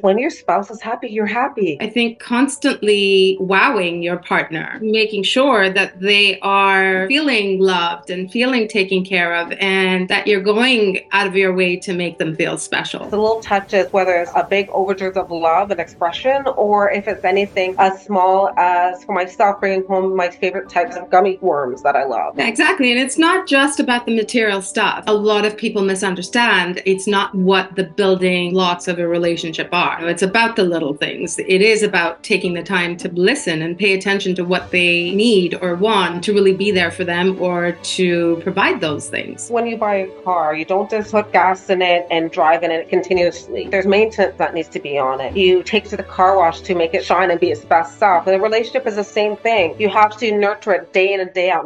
When your spouse is happy, you're happy. I think constantly wowing your partner, making sure that they are feeling loved and feeling taken care of, and that you're going out of your way to make them feel special. The little touches, whether it's a big overdose of love and expression, or if it's anything as small as for myself bringing home my favorite types of gummy worms that I love. Exactly. And it's not just about the material stuff. A lot of people misunderstand it's not what the building blocks of a relationship are. It's about the little things. It is about taking the time to listen and pay attention to what they need or want to really be there for them or to provide those things. When you buy a car, you don't just put gas in it and drive in it continuously. There's maintenance that needs to be on it. You take to the car wash to make it shine and be its best self. And the relationship is the same thing. You have to nurture it day in and day out.